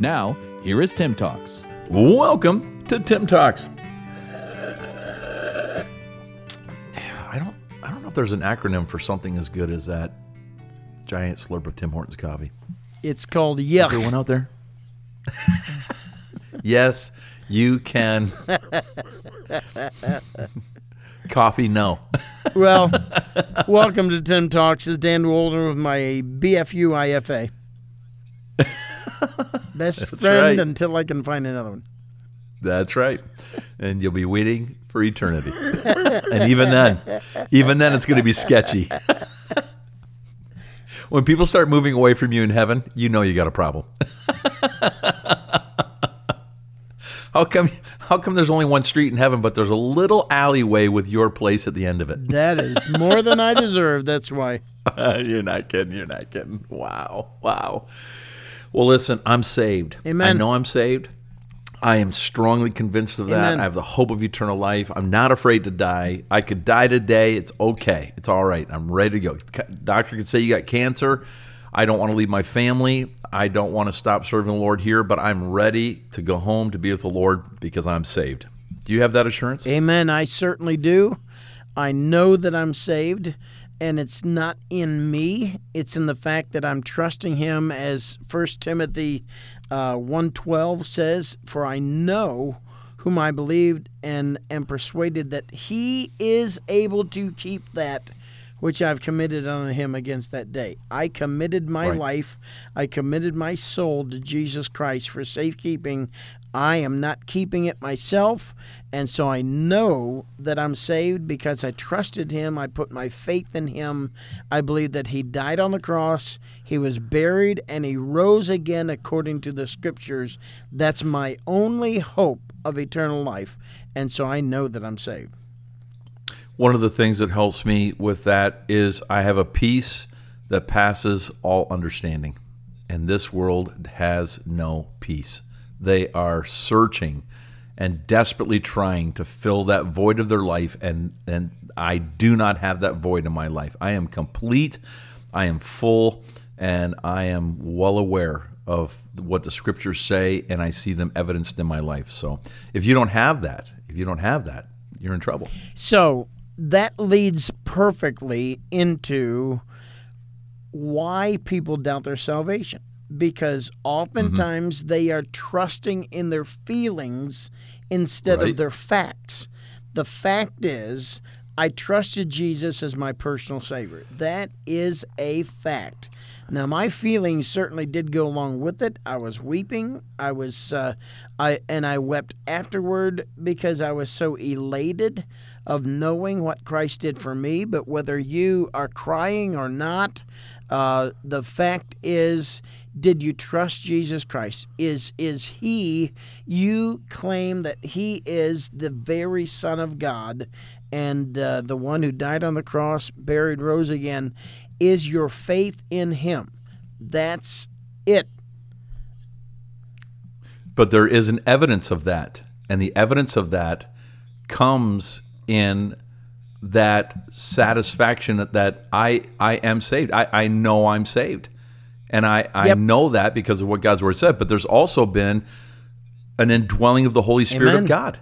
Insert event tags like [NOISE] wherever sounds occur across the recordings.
Now, here is Tim Talks. Welcome to Tim Talks. I don't I don't know if there's an acronym for something as good as that giant slurp of Tim Hortons coffee. It's called Is there one out there? yes, you can. coffee, no. Well, welcome to Tim Talks. This is Dan Wolvin with my BFU IFA. [LAUGHS] Best friend right. until I can find another one. That's right. And you'll be waiting for eternity. [LAUGHS] and even then, even then, it's going to be sketchy. [LAUGHS] when people start moving away from you in heaven, you know you got a problem. how come? How come there's only one street in heaven, but there's a little alleyway with your place at the end of it? That is more than I deserve. That's why. you're not kidding. You're not kidding. Wow. Wow. Well, listen, I'm saved. Amen. I know I'm saved. I am strongly convinced of that. Amen. I have the hope of eternal life. I'm not afraid to die. I could die today. It's okay. It's all right. I'm ready to go. Doctor could say you got cancer. I don't want to leave my family. I don't want to stop serving the Lord here, but I'm ready to go home to be with the Lord because I'm saved. Do you have that assurance? Amen. I certainly do. I know that I'm saved, and it's not in me. It's in the fact that I'm trusting Him, as First Timothy uh, one twelve says. For I know whom I believed, and am persuaded that He is able to keep that which I've committed unto Him against that day. I committed my Right. life, I committed my soul to Jesus Christ for safekeeping. I am not keeping it myself, and so I know that I'm saved because I trusted Him. I put my faith in Him. I believe that He died on the cross, He was buried, and He rose again according to the Scriptures. That's my only hope of eternal life, and so I know that I'm saved. One of the things that helps me with that is I have a peace that passes all understanding. And this world has no peace. They are searching and desperately trying to fill that void of their life and and I do not have that void in my life. I am complete, I am full, and I am well aware of what the scriptures say and I see them evidenced in my life. So, if you don't have that, if you don't have that, you're in trouble. So that leads perfectly into why people doubt their salvation. Because oftentimes they are trusting in their feelings instead Right. of their facts. The fact is, I trusted Jesus as my personal Savior. That is a fact. Now, my feelings certainly did go along with it. I was weeping. I was, uh, I and I wept afterward because I was so elated of knowing what Christ did for me. But whether you are crying or not, uh, the fact is, did you trust Jesus Christ? Is is He? You claim that He is the very Son of God, and uh, the one who died on the cross, buried, rose again. Is your faith in Him? That's it. But there is an evidence of that. And the evidence of that comes in that satisfaction that, that I I am saved. I, I know I'm saved. And I, I Yep. know that because of what God's word said. But there's also been an indwelling of the Holy Spirit Amen. of God.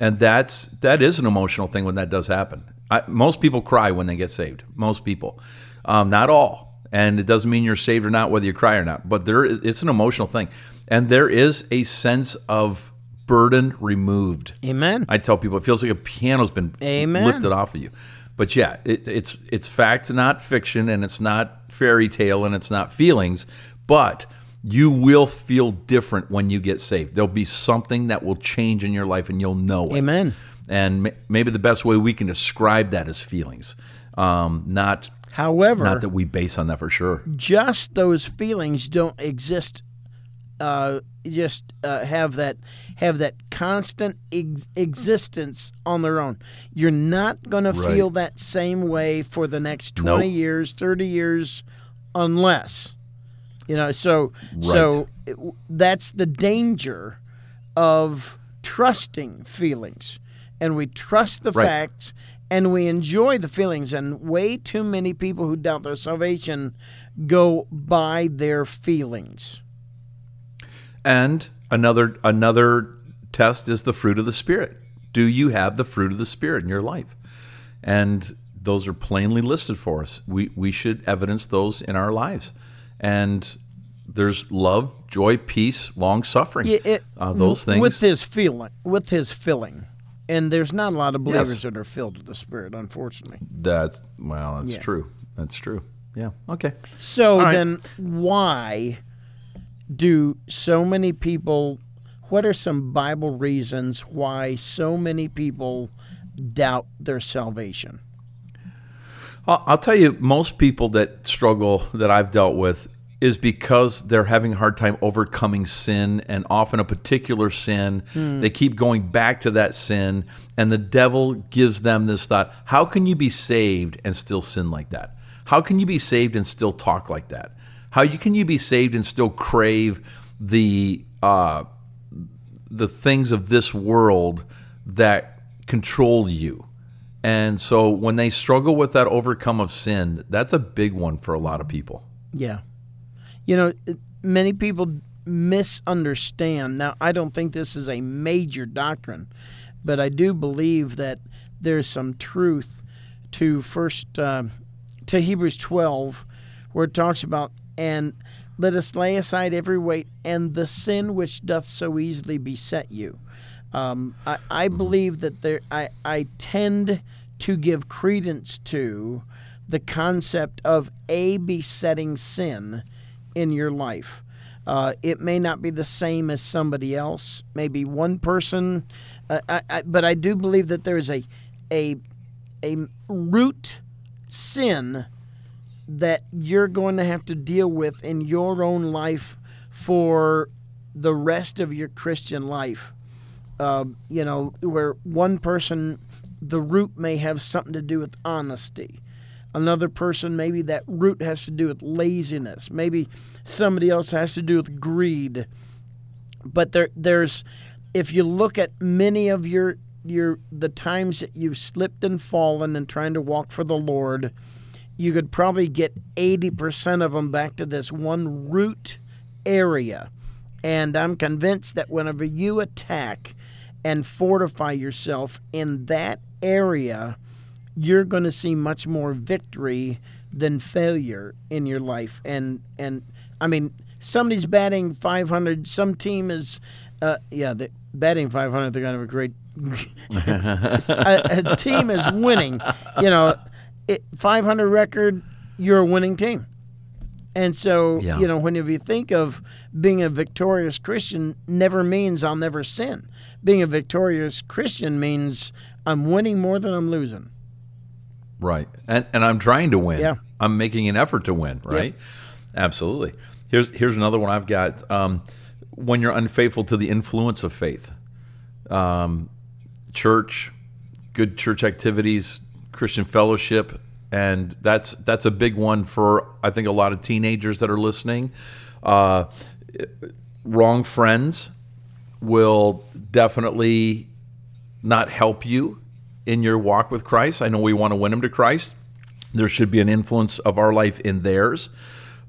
And that's that is an emotional thing when that does happen. I, most people cry when they get saved. Most people, um, not all, and it doesn't mean you're saved or not, whether you cry or not. But there, is, it's an emotional thing, and there is a sense of burden removed. Amen. I tell people it feels like a piano's been Amen. lifted off of you. But yeah, it, it's it's fact, not fiction, and it's not fairy tale, and it's not feelings. But you will feel different when you get saved. There'll be something that will change in your life, and you'll know it. Amen. And ma- maybe the best way we can describe that is feelings, um, not However, not that we base on that for sure. just those feelings don't exist uh, just uh, have that have that constant ex- existence on their own. You're not going to feel that same way for the next 20 Nope. years, 30 years unless you know so so it, that's the danger of trusting feelings and we trust the Right. facts and we enjoy the feelings and way too many people who doubt their salvation go by their feelings And another another test is the fruit of the spirit. Do you have the fruit of the spirit in your life? And those are plainly listed for us. We we should evidence those in our lives. And there's love, joy, peace, long suffering. Yeah, it- uh, those things. with his feeling with his filling and there's not a lot of believers Yes. that are filled with the spirit unfortunately that's well, that's Yeah. true. That's true. Yeah. Okay. So right. then, why do so many people? What are some Bible reasons why so many people doubt their salvation? I'll, tell you, most people that struggle that I've dealt with is because they're having a hard time overcoming sin and often a particular sin. Hmm. They keep going back to that sin, and the devil gives them this thought how can you be saved and still sin like that? How can you be saved and still talk like that? How you, can you be saved and still crave the uh, the things of this world that control you? And so when they struggle with that overcome of sin, that's a big one for a lot of people. Yeah, you know, many people misunderstand. Now, I don't think this is a major doctrine, but I do believe that there's some truth to first uh, to Hebrews 12, where it talks about and let us lay aside every weight and the sin which doth so easily beset you. Um, I, I believe that there, I, I tend to give credence to the concept of a besetting sin in your life. Uh, it may not be the same as somebody else, maybe one person, uh, I, I, but I do believe that there is a, a, a root sin that you're going to have to deal with in your own life for the rest of your Christian life. Uh, you know, where one person, the root may have something to do with honesty. Another person, maybe that root has to do with laziness. Maybe somebody else has to do with greed. But there, there's, if you look at many of your your the times that you've slipped and fallen and trying to walk for the Lord, you could probably get 80% of them back to this one root area. And I'm convinced that whenever you attack and fortify yourself in that area, you're going to see much more victory than failure in your life. And and I mean, somebody's batting 500. Some team is, uh, yeah, the, batting 500. They're going to have a great. [LAUGHS] a, a team is winning. You know, it, 500 record. You're a winning team. And so, Yeah. you know, whenever you think of being a victorious Christian, never means I'll never sin. Being a victorious Christian means I'm winning more than I'm losing. Right. And and I'm trying to win. Yeah. I'm making an effort to win, right? Absolutely. Here's here's another one I've got. Um, when you're unfaithful to the influence of faith. Um, church, good church activities, Christian fellowship, and that's that's a big one for I think a lot of teenagers that are listening. Uh, wrong friends will definitely not help you in your walk with Christ. I know we want to win them to Christ. There should be an influence of our life in theirs.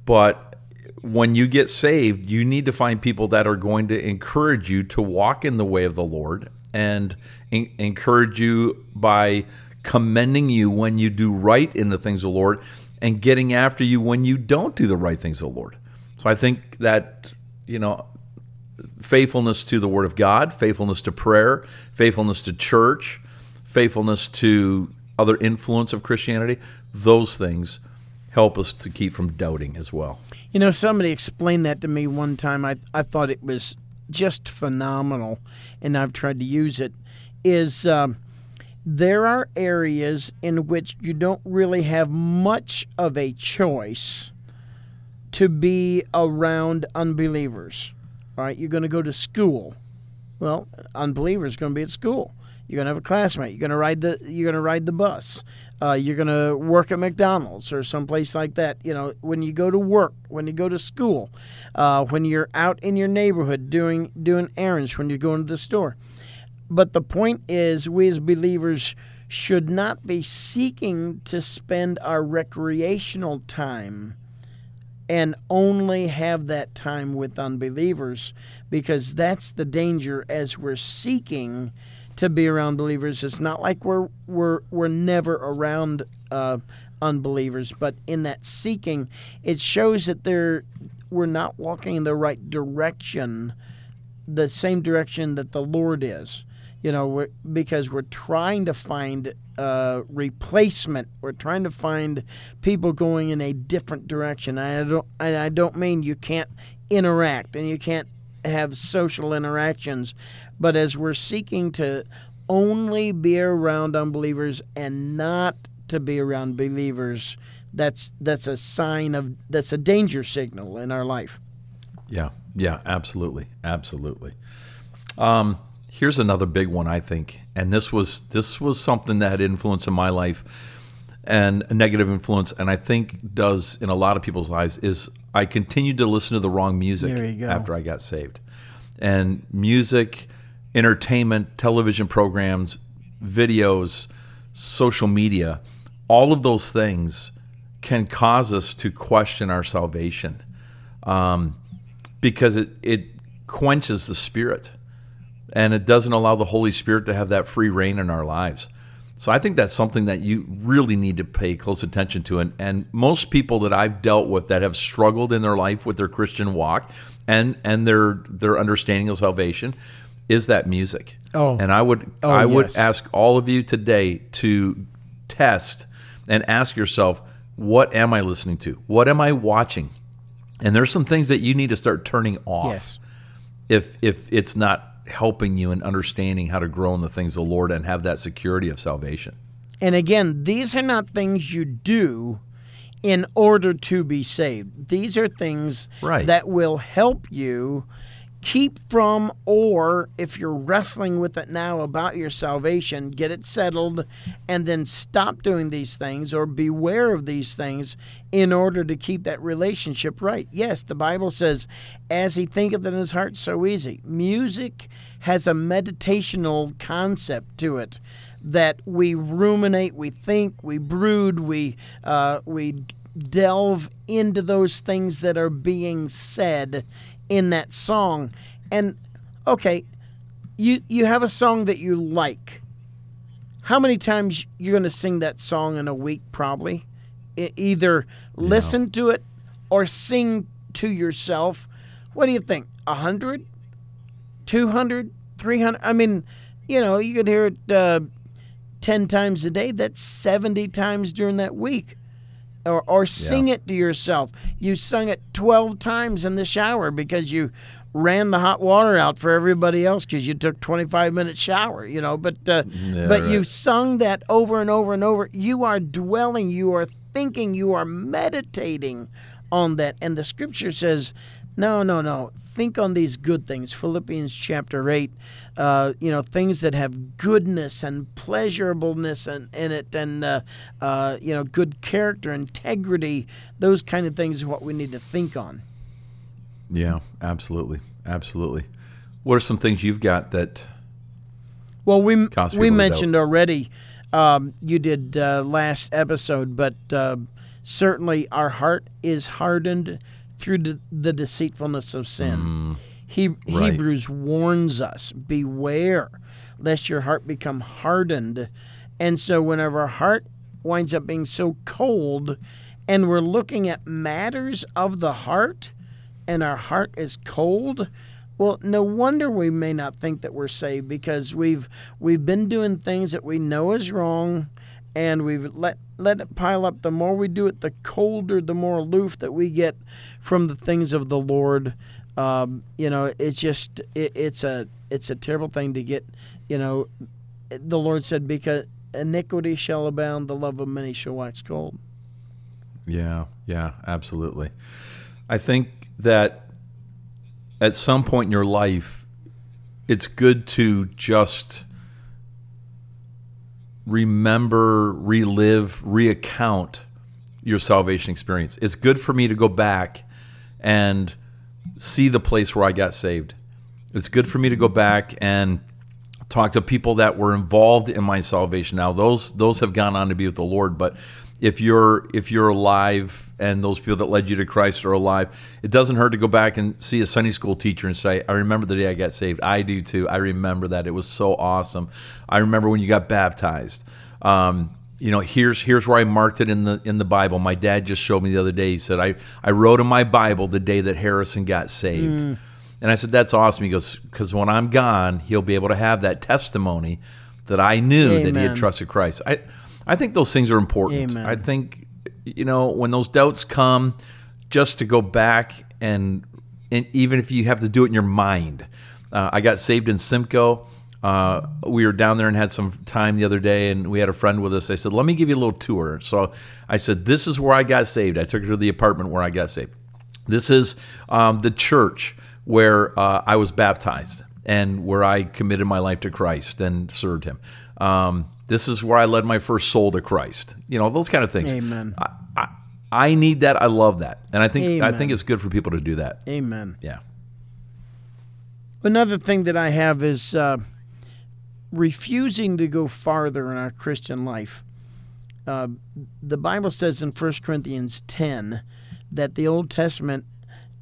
But when you get saved, you need to find people that are going to encourage you to walk in the way of the Lord and en- encourage you by commending you when you do right in the things of the Lord and getting after you when you don't do the right things of the Lord. So I think that, you know, faithfulness to the Word of God, faithfulness to prayer, faithfulness to church, faithfulness to other influence of Christianity, those things help us to keep from doubting as well. You know, somebody explained that to me one time. I, I thought it was just phenomenal, and I've tried to use it. Is um, there are areas in which you don't really have much of a choice to be around unbelievers. All right, you're going to go to school. Well, unbelievers going to be at school. You're going to have a classmate. You're going to ride the you're going to ride the bus. Uh, you're going to work at McDonald's or someplace like that. You know, when you go to work, when you go to school, uh, when you're out in your neighborhood doing doing errands, when you're going to the store. But the point is, we as believers should not be seeking to spend our recreational time and only have that time with unbelievers because that's the danger as we're seeking to be around believers. It's not like we're we're we're never around uh, unbelievers, but in that seeking, it shows that they're we're not walking in the right direction, the same direction that the Lord is. You know, we're, because we're trying to find uh, replacement. We're trying to find people going in a different direction. I don't. I don't mean you can't interact and you can't have social interactions, but as we're seeking to only be around unbelievers and not to be around believers, that's that's a sign of that's a danger signal in our life. Yeah, yeah, absolutely, absolutely. Um, here's another big one, I think, and this was this was something that had influence in my life and a negative influence, and I think does in a lot of people's lives is I continued to listen to the wrong music after I got saved, and music, entertainment, television programs, videos, social media, all of those things can cause us to question our salvation, um, because it it quenches the spirit, and it doesn't allow the Holy Spirit to have that free reign in our lives. So I think that's something that you really need to pay close attention to. And, and most people that I've dealt with that have struggled in their life with their Christian walk and and their their understanding of salvation is that music. Oh. And I would Oh, I would ask all of you today to test and ask yourself, what am I listening to? What am I watching? And there's some things that you need to start turning off Yes. if if it's not helping you in understanding how to grow in the things of the Lord and have that security of salvation. And again, these are not things you do in order to be saved. These are things Right. that will help you keep from, or if you're wrestling with it now about your salvation, get it settled and then stop doing these things or beware of these things in order to keep that relationship right. Yes, the Bible says, as he thinketh in his heart, so easy. Music has a meditational concept to it that we ruminate, we think, we brood, we uh, we delve into those things that are being said in that song. And okay, you you have a song that you like. How many times you're going to sing that song in a week? Probably. Either listen to it or sing to yourself. What do you think? A hundred? 200, 300. I mean, you know, you could hear it uh, 10 times a day. That's 70 times during that week. Or, or sing it to yourself. You sung it 12 times in the shower because you ran the hot water out for everybody else because you took 25 minute shower, you know. But, uh, Yeah, but right. you sung that over and over and over. You are dwelling, you are thinking, you are meditating on that. And the scripture says, no, no, no. Think on these good things. Philippians chapter 8, uh, you know, things that have goodness and pleasurableness in, in it and, uh, uh, you know, good character, integrity. Those kind of things are what we need to think on. Yeah, absolutely. Absolutely. What are some things you've got that Well, we we mentioned already. Um, you did uh, last episode, but uh, certainly our heart is hardened through the, the deceitfulness of sin. Mm-hmm. Right. Hebrews warns us: beware lest your heart become hardened. And so, whenever our heart winds up being so cold, and we're looking at matters of the heart, and our heart is cold, well, no wonder we may not think that we're saved because we've we've been doing things that we know is wrong, and we've let let it pile up. The more we do it, the colder, the more aloof that we get from the things of the Lord. Um, you know, it's just it, it's a it's a terrible thing to get. You know, the Lord said, "Because iniquity shall abound, the love of many shall wax cold." Yeah, yeah, absolutely. I think that at some point in your life, it's good to just remember, relive, reaccount your salvation experience. It's good for me to go back and see the place where I got saved. It's good for me to go back and talk to people that were involved in my salvation. Now those those have gone on to be with the Lord, but if you're if you're alive and those people that led you to Christ are alive, it doesn't hurt to go back and see a Sunday school teacher and say, "I remember the day I got saved. I do too. I remember that. It was so awesome. I remember when you got baptized." Um, you know, here's here's where I marked it in the in the Bible. My dad just showed me the other day. He said, "I I wrote in my Bible the day that Harrison got saved." Mm. And I said, "That's awesome." He goes, "Because when I'm gone, he'll be able to have that testimony that I knew Amen. that he had trusted Christ." I I think those things are important. Amen. I think you know when those doubts come, just to go back and and even if you have to do it in your mind. Uh, I got saved in Simcoe. Uh, we were down there and had some time the other day, and we had a friend with us. I said, "Let me give you a little tour." So I said, "This is where I got saved." I took her to the apartment where I got saved. This is um, the church where uh, I was baptized and where I committed my life to Christ and served Him. Um, this is where I led my first soul to Christ. You know, those kind of things. Amen. I, I, I need that. I love that, and I think Amen. I think it's good for people to do that. Amen. Yeah. Another thing that I have is uh, refusing to go farther in our Christian life. Uh, the Bible says in 1 Corinthians 10 that the Old Testament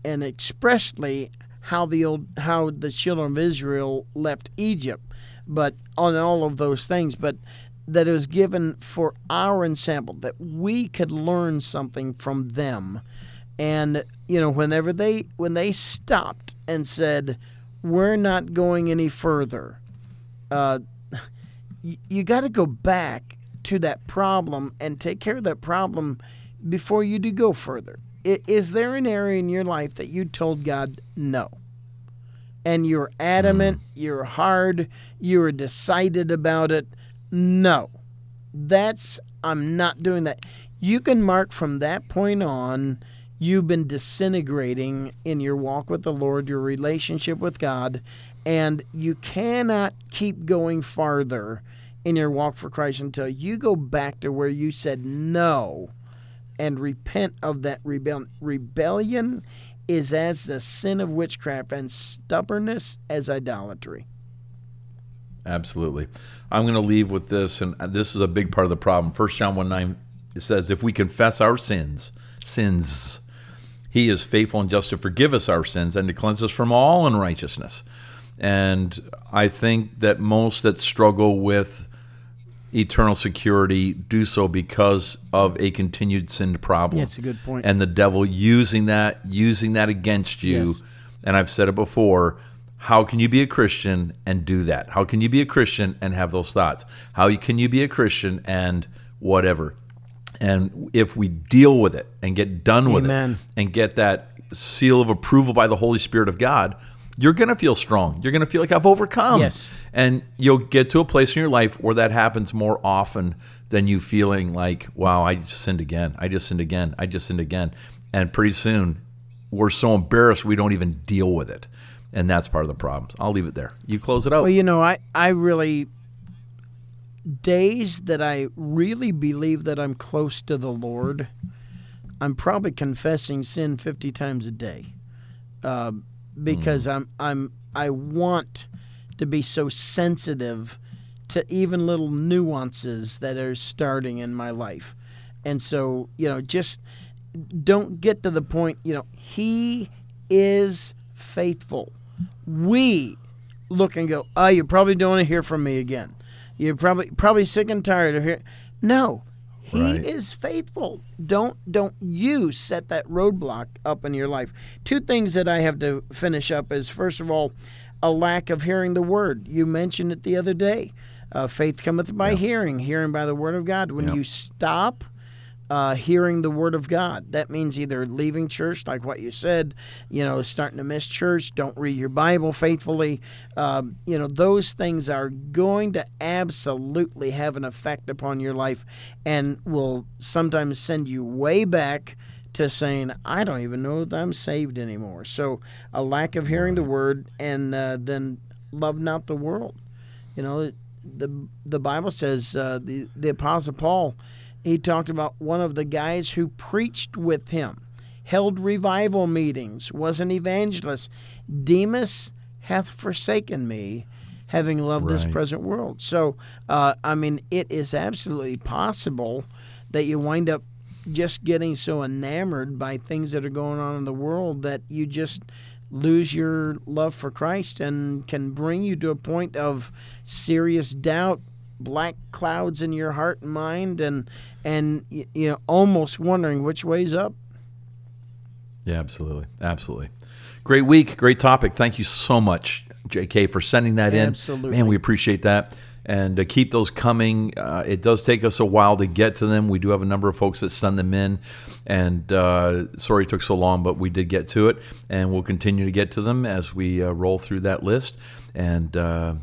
and expressly how the old how the children of Israel left Egypt but on all of those things, but that it was given for our ensample, that we could learn something from them. And, you know, whenever they when they stopped and said, We're not going any further, uh, you, you got to go back to that problem and take care of that problem before you do go further. Is there an area in your life that you told God no? and you're adamant, mm. you're hard, you're decided about it. No, that's, I'm not doing that. You can mark from that point on, you've been disintegrating in your walk with the Lord, your relationship with God, and you cannot keep going farther in your walk for Christ until you go back to where you said no and repent of that rebellion. Rebellion is as the sin of witchcraft and stubbornness as idolatry. Absolutely. I'm going to leave with this, and uh, this is a big part of the problem. First John 1 9 it says, If we confess our sins, sins, he is faithful and just to forgive us our sins and to cleanse us from all unrighteousness. And I think that most that struggle with eternal security do so because of a continued sin problem. Yeah, that's a good point. And the devil using that, using that against you. Yes. And I've said it before. How can you be a Christian and do that? How can you be a Christian and have those thoughts? How can you be a Christian and whatever? And if we deal with it and get done with Amen. it and get that seal of approval by the Holy Spirit of God, you're going to feel strong. You're going to feel like I've overcome. Yes. And you'll get to a place in your life where that happens more often than you feeling like, wow, I just sinned again. I just sinned again. I just sinned again. And pretty soon, we're so embarrassed we don't even deal with it. And that's part of the problem. I'll leave it there. You close it out. Well, you know, I, I really, days that I really believe that I'm close to the Lord, I'm probably confessing sin 50 times a day. Uh, because mm. I'm I'm I want to be so sensitive to even little nuances that are starting in my life. And so, you know, just don't get to the point, you know, he is faithful. We look and go, oh, you probably don't want to hear from me again. You're probably probably sick and tired of hearing. No, he right. is faithful. Don't don't you set that roadblock up in your life. Two things that I have to finish up is first of all, a lack of hearing the word. You mentioned it the other day. Uh, faith cometh by yeah. hearing, hearing by the word of God. When yeah. you stop uh, hearing the word of God. That means either leaving church, like what you said, you know, starting to miss church, don't read your Bible faithfully. Um, you know, those things are going to absolutely have an effect upon your life and will sometimes send you way back to saying, I don't even know that I'm saved anymore. So, a lack of hearing the word and uh, then love not the world. You know, the the Bible says uh, the the Apostle Paul, he talked about one of the guys who preached with him, held revival meetings, was an evangelist. Demas hath forsaken me, having loved this present world. So, uh, I mean, it is absolutely possible that you wind up just getting so enamored by things that are going on in the world that you just lose your love for Christ and can bring you to a point of serious doubt, black clouds in your heart and mind, and and you know almost wondering which way's up. Yeah, absolutely. Absolutely. Great week. Great topic. Thank you so much, JK, for sending that in. Absolutely. Man, we appreciate that. And uh, keep those coming. Uh, it does take us a while to get to them. We do have a number of folks that send them in. And uh, sorry it took so long, but we did get to it. And we'll continue to get to them as we uh, roll through that list. And uh,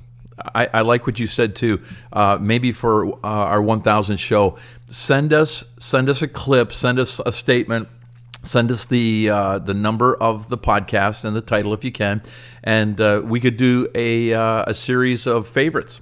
I, I like what you said too. Uh, maybe for uh, our 1000 show, send us send us a clip, send us a statement send us the uh, the number of the podcast and the title if you can, and uh, we could do a uh, a series of favorites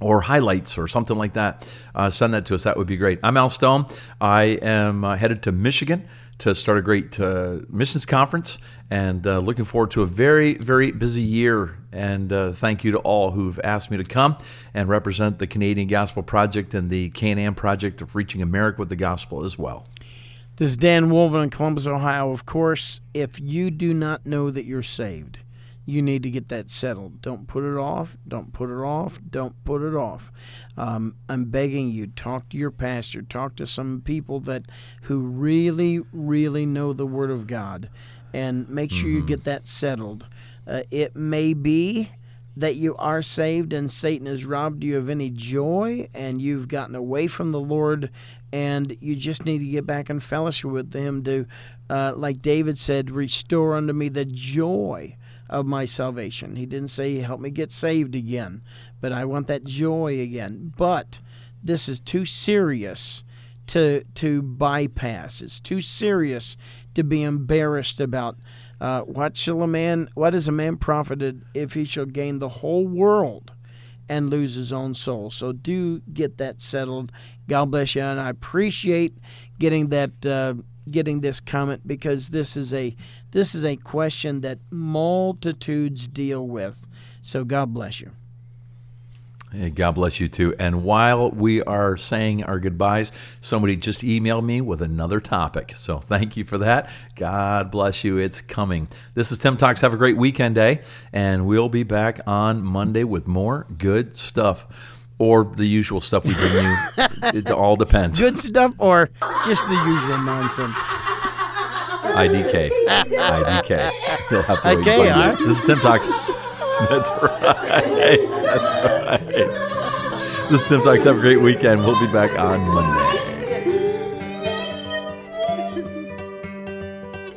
or highlights or something like that. Uh, send that to us. That would be great. I'm Al Stone. I am headed to Michigan to start a great uh, missions conference and uh, looking forward to a very, very busy year. And uh, thank you to all who've asked me to come and represent the Canadian Gospel Project and the Can-Am Project of reaching America with the gospel as well. This is Dan Wolvin in Columbus, Ohio. Of course, if you do not know that you're saved, you need to get that settled. Don't put it off. Don't put it off. Don't put it off. Um, I'm begging you, talk to your pastor. Talk to some people that who really, really know the Word of God, and make sure you get that settled. Uh, it may be that you are saved and Satan has robbed you of any joy and you've gotten away from the Lord and you just need to get back in fellowship with Him to, uh, like David said, restore unto me the joy of my salvation. He didn't say, help me get saved again, but I want that joy again. But this is too serious to to bypass. It's too serious to be embarrassed about. Uh, what shall a man? What is a man profited if he shall gain the whole world and lose his own soul? So do get that settled. God bless you, and I appreciate getting that uh, getting this comment because this is a this is a question that multitudes deal with. So God bless you. Hey, God bless you too. And while we are saying our goodbyes, somebody just emailed me with another topic. So thank you for that. God bless you. It's coming. This is Tim Talks. Have a great weekend day. And we'll be back on Monday with more good stuff or the usual stuff we bring you. [LAUGHS] it all depends. Good stuff or just the usual nonsense. IDK. IDK. You'll have to wait Okay, find huh? This is Tim Talks. That's right. That's right. This is Tim Talks. Have a great weekend. We'll be back on Monday.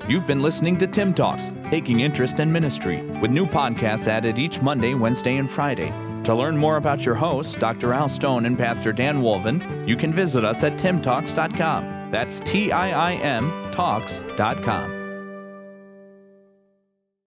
You've been listening to Tim Talks, taking interest in ministry, with new podcasts added each Monday, Wednesday, and Friday. To learn more about your hosts, Dr. Al Stone and Pastor Dan Wolvin, you can visit us at timtalks.com. That's T I I M Talks.com.